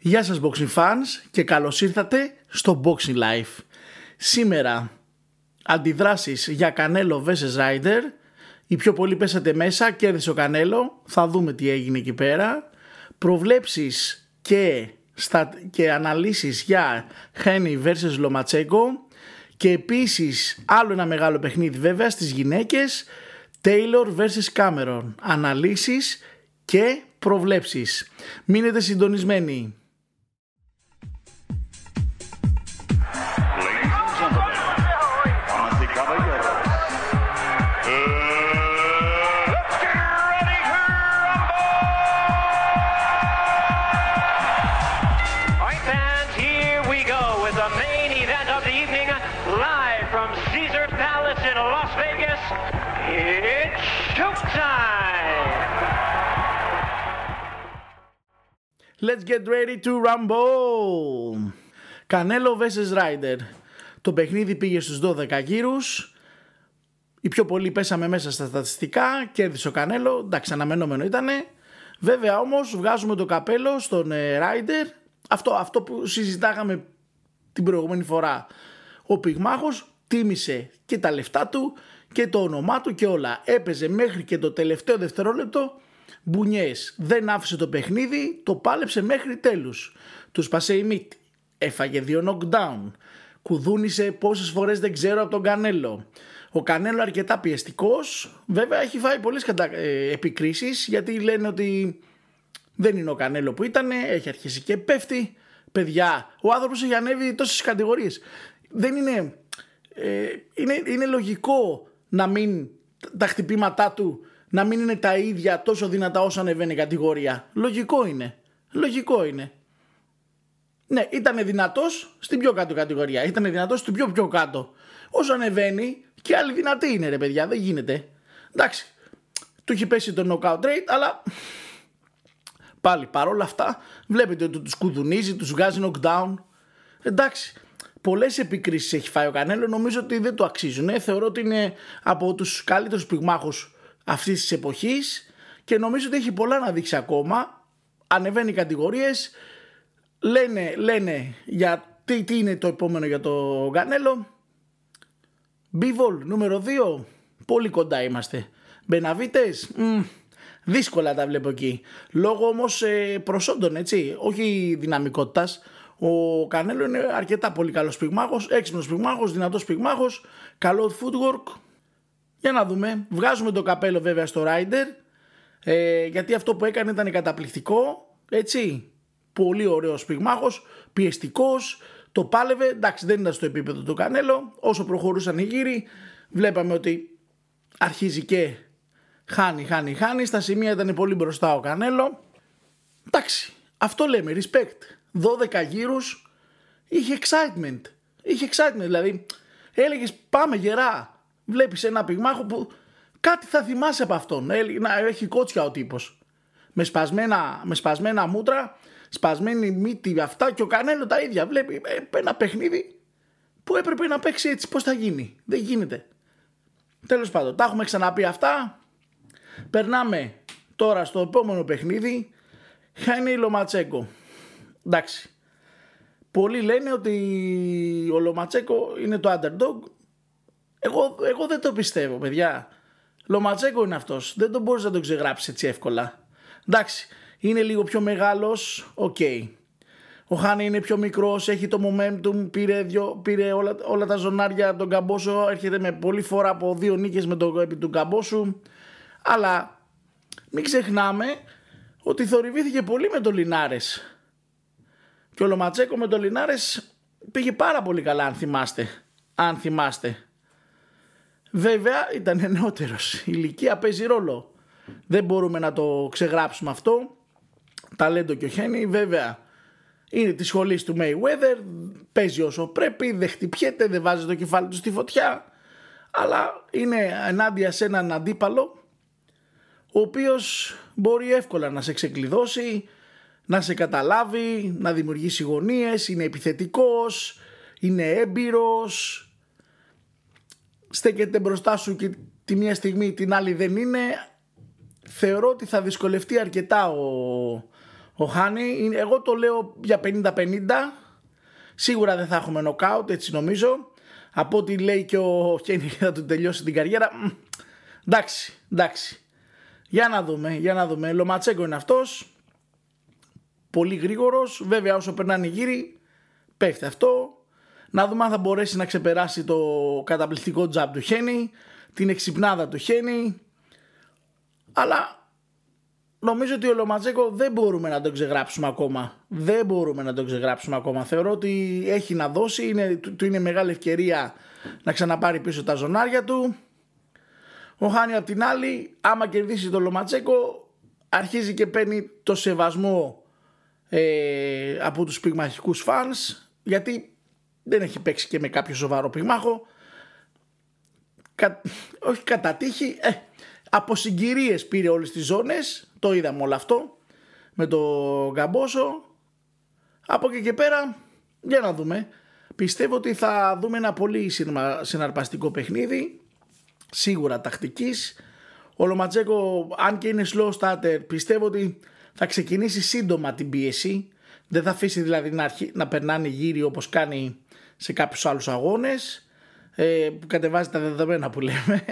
Γεια σας boxing fans και καλώς ήρθατε στο Boxing Life. Σήμερα αντιδράσεις για Κανέλο vs Rider. Οι πιο πολλοί πέσατε μέσα, κέρδισε ο Κανέλο, θα δούμε τι έγινε εκεί πέρα. Προβλέψεις και, στα, και αναλύσεις για Χένι vs Λοματσέγκο. Και επίσης άλλο ένα μεγάλο παιχνίδι βέβαια στις γυναίκες Taylor vs Cameron. Αναλύσεις και προβλέψεις. Μείνετε συντονισμένοι. Let's get ready to rumble! Κανέλο vs Rider. Το παιχνίδι πήγε στους 12 γύρους. Οι πιο πολλοί πέσαμε μέσα στα στατιστικά. Κέρδισε ο Κανέλο. Εντάξει, αναμενόμενο ήτανε. Βέβαια όμως βγάζουμε το καπέλο στον ε, Rider. Αυτό, αυτό που συζητάγαμε την προηγούμενη φορά. Ο Πυγμάχος τίμησε και τα λεφτά του και το όνομά του και όλα. Έπαιζε μέχρι και το τελευταίο δευτερόλεπτο μπουνιές. Δεν άφησε το παιχνίδι, το πάλεψε μέχρι τέλους. Τους σπασέ η μύτη. Έφαγε δύο knockdown. Κουδούνισε πόσες φορές δεν ξέρω από τον Κανέλο. Ο Κανέλο αρκετά πιεστικός. Βέβαια έχει φάει πολλές κατα... ε, επικρίσεις γιατί λένε ότι δεν είναι ο Κανέλο που ήταν, έχει αρχίσει και πέφτει. Παιδιά, ο άνθρωπος έχει ανέβει τόσες κατηγορίες. Δεν είναι, ε, είναι, είναι λογικό να μην τα χτυπήματά του να μην είναι τα ίδια τόσο δυνατά όσο ανεβαίνει η κατηγορία. Λογικό είναι. Λογικό είναι. Ναι, ήταν δυνατός στην πιο κάτω κατηγορία. Ήταν δυνατός στην πιο πιο κάτω. Όσο ανεβαίνει και άλλη δυνατή είναι ρε παιδιά. Δεν γίνεται. Εντάξει. Του έχει πέσει το knockout rate, αλλά πάλι παρόλα αυτά βλέπετε ότι τους κουδουνίζει, τους βγάζει knockdown. Εντάξει. Πολλές επικρίσεις έχει φάει ο Κανέλο. Νομίζω ότι δεν το αξίζουν. Θεωρώ ότι είναι από τους καλύτερους πυγμάχους αυτής της εποχής και νομίζω ότι έχει πολλά να δείξει ακόμα. Ανεβαίνει κατηγορίες, λένε, λένε για τι, τι είναι το επόμενο για το Γκανέλο. Μπίβολ νούμερο 2, πολύ κοντά είμαστε. Μπεναβίτες, δύσκολα τα βλέπω εκεί. Λόγω όμως ε, προσόντων, έτσι, όχι δυναμικότητας. Ο Κανέλο είναι αρκετά πολύ καλός πυγμάχος, έξυπνος πυγμάχος, δυνατός πυγμάχος, καλό footwork, για να δούμε. Βγάζουμε το καπέλο βέβαια στο Rider. Ε, γιατί αυτό που έκανε ήταν καταπληκτικό. Έτσι. Πολύ ωραίος πυγμάχος. Πιεστικός. Το πάλευε. Εντάξει δεν ήταν στο επίπεδο του Κανέλο. Όσο προχωρούσαν οι γύροι βλέπαμε ότι αρχίζει και χάνει, χάνει, χάνει. Στα σημεία ήταν πολύ μπροστά ο Κανέλο. Εντάξει. Αυτό λέμε. Respect. 12 γύρους. Είχε excitement. Είχε excitement. Δηλαδή έλεγες πάμε γερά βλέπεις ένα πυγμάχο που κάτι θα θυμάσαι από αυτόν. Να έχει κότσια ο τύπος. Με σπασμένα, με σπασμένα μούτρα, σπασμένη μύτη αυτά και ο Κανέλο τα ίδια. Βλέπει ε, ένα παιχνίδι που έπρεπε να παίξει έτσι. Πώς θα γίνει. Δεν γίνεται. Τέλος πάντων, τα έχουμε ξαναπεί αυτά. Περνάμε τώρα στο επόμενο παιχνίδι. Haney Λοματσένκο. Εντάξει. Πολλοί λένε ότι ο Λοματσένκο είναι το underdog. Εγώ, εγώ δεν το πιστεύω, παιδιά. Λοματσένκο είναι αυτός. Δεν τον μπορείς να τον ξεγράψεις έτσι εύκολα. Εντάξει, είναι λίγο πιο μεγάλος, ok. Okay. Ο Haney είναι πιο μικρός, έχει το momentum, πήρε, δυο, πήρε όλα, όλα τα ζωνάρια τον Καμπόσο, έρχεται με πολύ φορά από δύο νίκες με το επί του Καμπόσου. Αλλά μην ξεχνάμε ότι θορυβήθηκε πολύ με τον Λινάρες. Και ο Λοματζέκο με τον Λινάρες πήγε πάρα πολύ καλά αν θυμάστε. Αν θυμάστε. Βέβαια ήταν νεότερος. Η ηλικία παίζει ρόλο. Δεν μπορούμε να το ξεγράψουμε αυτό. Ταλέντο και ο Χένι βέβαια είναι της σχολής του Mayweather. Παίζει όσο πρέπει, δεν χτυπιέται, δεν βάζει το κεφάλι του στη φωτιά. Αλλά είναι ενάντια σε έναν αντίπαλο ο οποίος μπορεί εύκολα να σε ξεκλειδώσει, να σε καταλάβει, να δημιουργήσει γωνίες, είναι επιθετικός, είναι έμπειρος, στέκεται μπροστά σου και τη μία στιγμή την άλλη δεν είναι θεωρώ ότι θα δυσκολευτεί αρκετά ο, Ο Χάνι, εγώ το λέω για 50-50. Σίγουρα δεν θα έχουμε νοκάουτ, έτσι νομίζω. Από ό,τι λέει και ο Χένι θα του τελειώσει την καριέρα. Εντάξει, εντάξει. Για να δούμε, για να δούμε. Λοματσέγκο είναι αυτός. Πολύ γρήγορος. Βέβαια όσο περνάνε οι γύροι πέφτει αυτό. Να δούμε αν θα μπορέσει να ξεπεράσει το καταπληκτικό τζαμπ του Χένι. Την εξυπνάδα του Χένι. Αλλά νομίζω ότι ο Λοματζέκο δεν μπορούμε να τον ξεγράψουμε ακόμα. Δεν μπορούμε να τον ξεγράψουμε ακόμα. Θεωρώ ότι έχει να δώσει, είναι, του είναι μεγάλη ευκαιρία να ξαναπάρει πίσω τα ζωνάρια του. Ο Χάνι απ' την άλλη, άμα κερδίσει τον Λοματζέκο, αρχίζει και παίρνει το σεβασμό ε, από τους πυγμαχικούς φανς, γιατί δεν έχει παίξει και με κάποιο σοβαρό πυγμάχο. Κα, όχι κατά τύχη, ε, από συγκυρίες πήρε όλες τις ζώνες, το είδαμε όλο αυτό, με το Γκαμπόσο. Από εκεί και πέρα, για να δούμε. Πιστεύω ότι θα δούμε ένα πολύ συναρπαστικό παιχνίδι σίγουρα τακτικής. Ο Λοματζέκο, αν και είναι slow starter, πιστεύω ότι θα ξεκινήσει σύντομα την πίεση. Δεν θα αφήσει δηλαδή να, αρχί, να περνάνε γύρι όπως κάνει σε κάποιους άλλους αγώνες ε, που κατεβάζει τα δεδομένα που λέμε.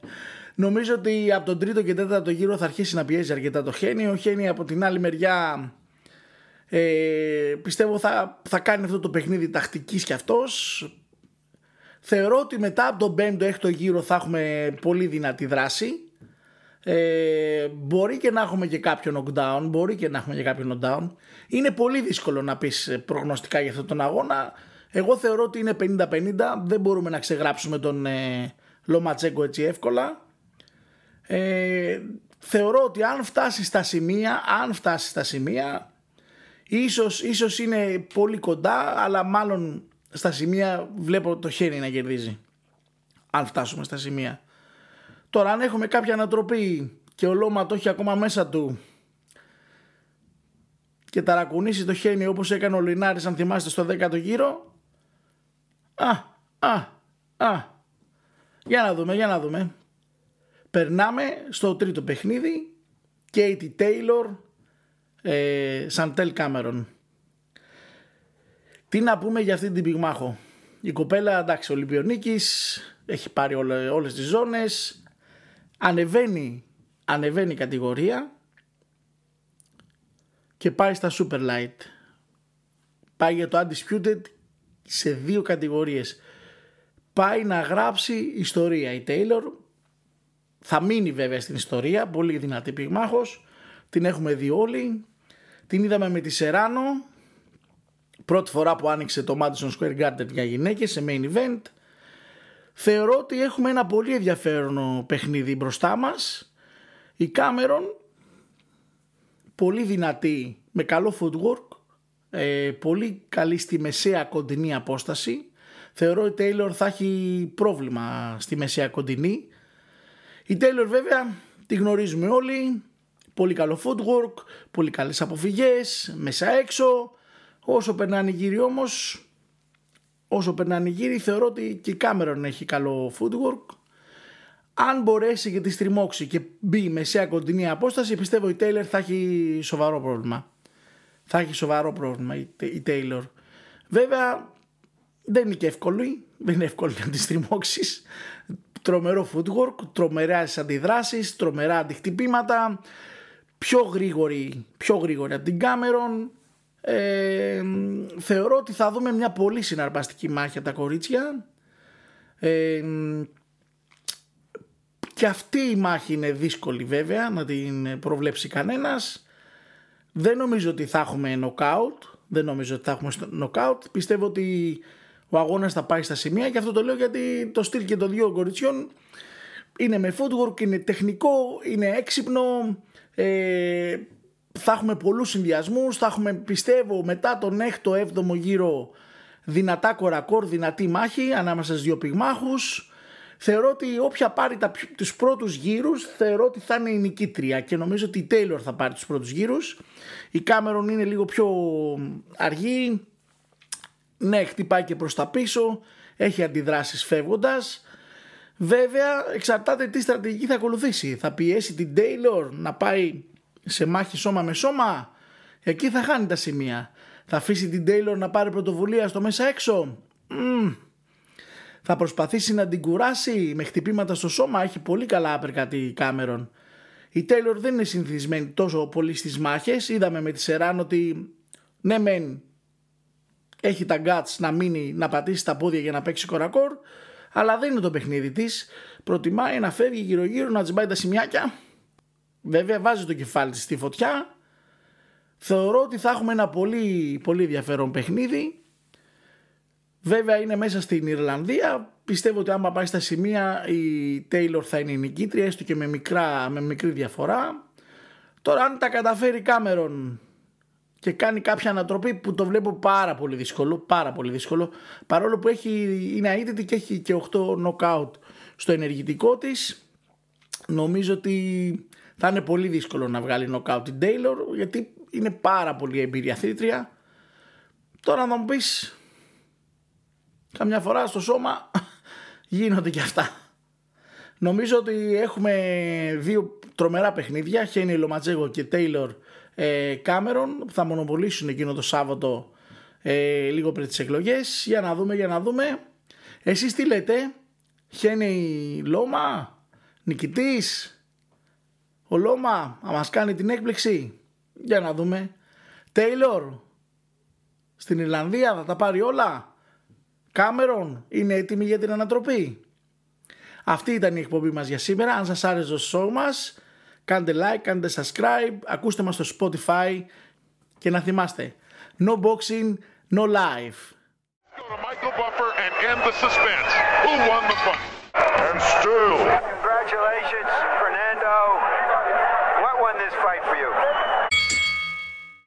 Νομίζω ότι από τον τρίτο και τέταρτο γύρο θα αρχίσει να πιέζει αρκετά το Χένι. Ο Χένι από την άλλη μεριά ε, πιστεύω θα, θα κάνει αυτό το παιχνίδι τακτικής κι αυτός Θεωρώ ότι μετά από τον 5ο, 6ο γύρο θα έχουμε πολύ δυνατή δράση. Ε, μπορεί και να έχουμε και κάποιο knockdown, μπορεί και να έχουμε και κάποιο knockdown. Είναι πολύ δύσκολο να πεις ε, προγνωστικά για αυτόν τον αγώνα. Εγώ θεωρώ ότι είναι 50-50, δεν μπορούμε να ξεγράψουμε τον ε, Λοματσέγκο έτσι εύκολα. Ε, θεωρώ ότι αν φτάσει στα σημεία, αν φτάσει στα σημεία, ίσως, ίσως είναι πολύ κοντά, αλλά μάλλον στα σημεία βλέπω το χέρι να κερδίζει. Αν φτάσουμε στα σημεία. Τώρα αν έχουμε κάποια ανατροπή και ο Λόμα το έχει ακόμα μέσα του και ταρακουνήσει το χέρι όπως έκανε ο Λινάρης αν θυμάστε στο 10ο γύρο α, α, α. Για να δούμε, για να δούμε. Περνάμε στο τρίτο παιχνίδι Katie Taylor ε, Σαντέλ Κάμερον. Τι να πούμε για αυτή την πυγμάχο. Η κοπέλα, εντάξει, Ολυμπιονίκης, έχει πάρει όλε, όλες τις ζώνες, ανεβαίνει, ανεβαίνει η κατηγορία και πάει στα Super Light. Πάει για το Undisputed σε δύο κατηγορίες. Πάει να γράψει ιστορία. Η Taylor θα μείνει βέβαια στην ιστορία, πολύ δυνατή πυγμάχος. Την έχουμε δει όλοι. Την είδαμε με τη Σεράνο πρώτη φορά που άνοιξε το Madison Square Garden για γυναίκες σε main event. Θεωρώ ότι έχουμε ένα πολύ ενδιαφέρον παιχνίδι μπροστά μας. Η Cameron πολύ δυνατή με καλό footwork, ε, πολύ καλή στη μεσαία κοντινή απόσταση. Θεωρώ ότι η Taylor θα έχει πρόβλημα στη μεσαία κοντινή. Η Taylor βέβαια τη γνωρίζουμε όλοι, πολύ καλό footwork, πολύ καλές αποφυγές, μέσα έξω, Όσο περνάνε οι γύροι όμως, όσο περνάνε οι γύροι, θεωρώ ότι και η Κάμερον έχει καλό footwork. Αν μπορέσει και τη στριμώξει και μπει μεσαία κοντινή απόσταση, πιστεύω η Taylor θα έχει σοβαρό πρόβλημα. Θα έχει σοβαρό πρόβλημα η Taylor. Βέβαια, δεν είναι και εύκολο, δεν είναι εύκολο να τη στριμώξεις. Τρομερό footwork, τρομερά αντιδράσεις, τρομερά αντιχτυπήματα. Πιο γρήγορη, πιο γρήγορη από την Κάμερον ε, θεωρώ ότι θα δούμε μια πολύ συναρπαστική μάχη τα κορίτσια. Ε, και αυτή η μάχη είναι δύσκολη βέβαια να την προβλέψει κανένας. Δεν νομίζω ότι θα έχουμε knockout. Δεν νομίζω ότι θα έχουμε knockout. Πιστεύω ότι ο αγώνας θα πάει στα σημεία και αυτό το λέω γιατί το στυλ και των δύο κοριτσιών είναι με footwork, είναι τεχνικό, είναι έξυπνο, ε, θα έχουμε πολλούς συνδυασμούς, θα έχουμε πιστεύω μετά τον 6ο 7ο γύρο δυνατά κορακόρ, δυνατή μάχη ανάμεσα στις δύο πυγμάχους. Θεωρώ ότι όποια πάρει τα, τους πρώτους γύρους θεωρώ ότι θα είναι η νικήτρια και νομίζω ότι η Taylor θα πάρει τους πρώτους γύρους. Η Κάμερον είναι λίγο πιο αργή, ναι χτυπάει και προς τα πίσω, έχει αντιδράσεις φεύγοντας. Βέβαια εξαρτάται τι στρατηγική θα ακολουθήσει. Θα πιέσει την Taylor να πάει σε μάχη σώμα με σώμα Εκεί θα χάνει τα σημεία. Θα αφήσει την Taylor να πάρει πρωτοβουλία στο μέσα έξω. Θα προσπαθήσει να την κουράσει με χτυπήματα στο σώμα. Έχει πολύ καλά άπερκα η Κάμερον. Η Taylor δεν είναι συνηθισμένη τόσο πολύ στις μάχες. Είδαμε με τη Σεράν ότι ναι μεν έχει τα guts να μείνει να πατήσει τα πόδια για να παίξει κορακόρ αλλά δεν είναι το παιχνίδι της. Προτιμάει να φεύγει γύρω γύρω να τσιμπάει τα σημειάκια. Βέβαια βάζει το κεφάλι της στη φωτιά. Θεωρώ ότι θα έχουμε ένα πολύ, πολύ ενδιαφέρον παιχνίδι. Βέβαια είναι μέσα στην Ιρλανδία. Πιστεύω ότι άμα πάει στα σημεία η Taylor θα είναι η νικήτρια έστω και με, μικρά, με μικρή διαφορά. Τώρα αν τα καταφέρει Κάμερον και κάνει κάποια ανατροπή που το βλέπω πάρα πολύ δύσκολο, πάρα πολύ δύσκολο, παρόλο που έχει, είναι αίτητη και έχει και 8 knockout στο ενεργητικό της, νομίζω ότι θα είναι πολύ δύσκολο να βγάλει knockout την Taylor, γιατί είναι πάρα πολύ εμπειρία θήτρια. Τώρα να μου πεις, καμιά φορά στο σώμα γίνονται και αυτά. Νομίζω ότι έχουμε δύο τρομερά παιχνίδια, Χένι Λοματζέγο και Taylor Κάμερον που θα μονοπολίσουν εκείνο το Σάββατο ε, λίγο πριν τις εκλογές για να δούμε, για να δούμε εσείς τι λέτε Χένι Λόμα νικητής; Ο Λόμα θα μας κάνει την έκπληξη για να δούμε Τέιλορ στην Ιρλανδία θα τα πάρει όλα Κάμερον είναι έτοιμη για την ανατροπή αυτή ήταν η εκπομπή μας για σήμερα αν σας άρεσε το show μας κάντε like, κάντε subscribe, ακούστε μας στο Spotify και να θυμάστε No boxing, no life. Go to Michael Buffer and end the suspense. Who won the fight? And still. Congratulations.